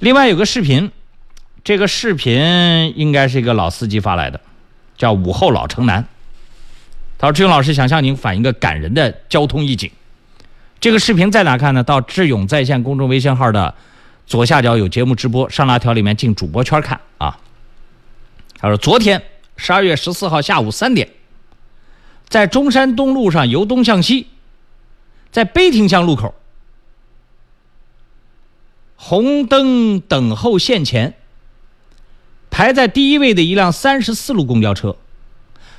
另外有个视频，这个视频应该是一个老司机发来的，叫午后老城南。他说：“志勇老师，想向您反映一个感人的交通意境。这个视频在哪看呢？到志勇在线公众微信号的左下角有节目直播，上拉条里面进主播圈看啊。”他说：“昨天十二月十四号下午三点，在中山东路上由东向西，在碑亭巷路口。”红灯等候线前，排在第一位的一辆三十四路公交车，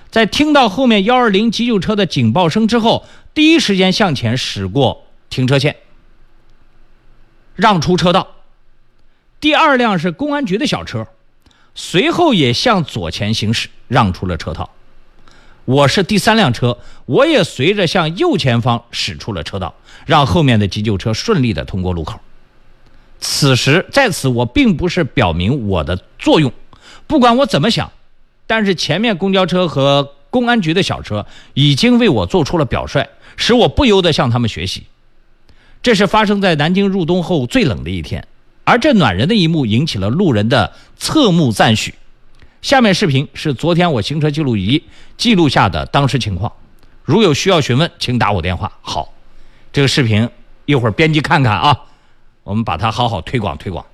在听到后面幺二零急救车的警报声之后，第一时间向前驶过停车线，让出车道。第二辆是公安局的小车，随后也向左前行驶，让出了车道。我是第三辆车，我也随着向右前方驶出了车道，让后面的急救车顺利的通过路口。此时在此，我并不是表明我的作用，不管我怎么想，但是前面公交车和公安局的小车已经为我做出了表率，使我不由得向他们学习。这是发生在南京入冬后最冷的一天，而这暖人的一幕引起了路人的侧目赞许。下面视频是昨天我行车记录仪记录下的当时情况，如有需要询问，请打我电话。好，这个视频一会儿编辑看看啊。我们把它好好推广推广。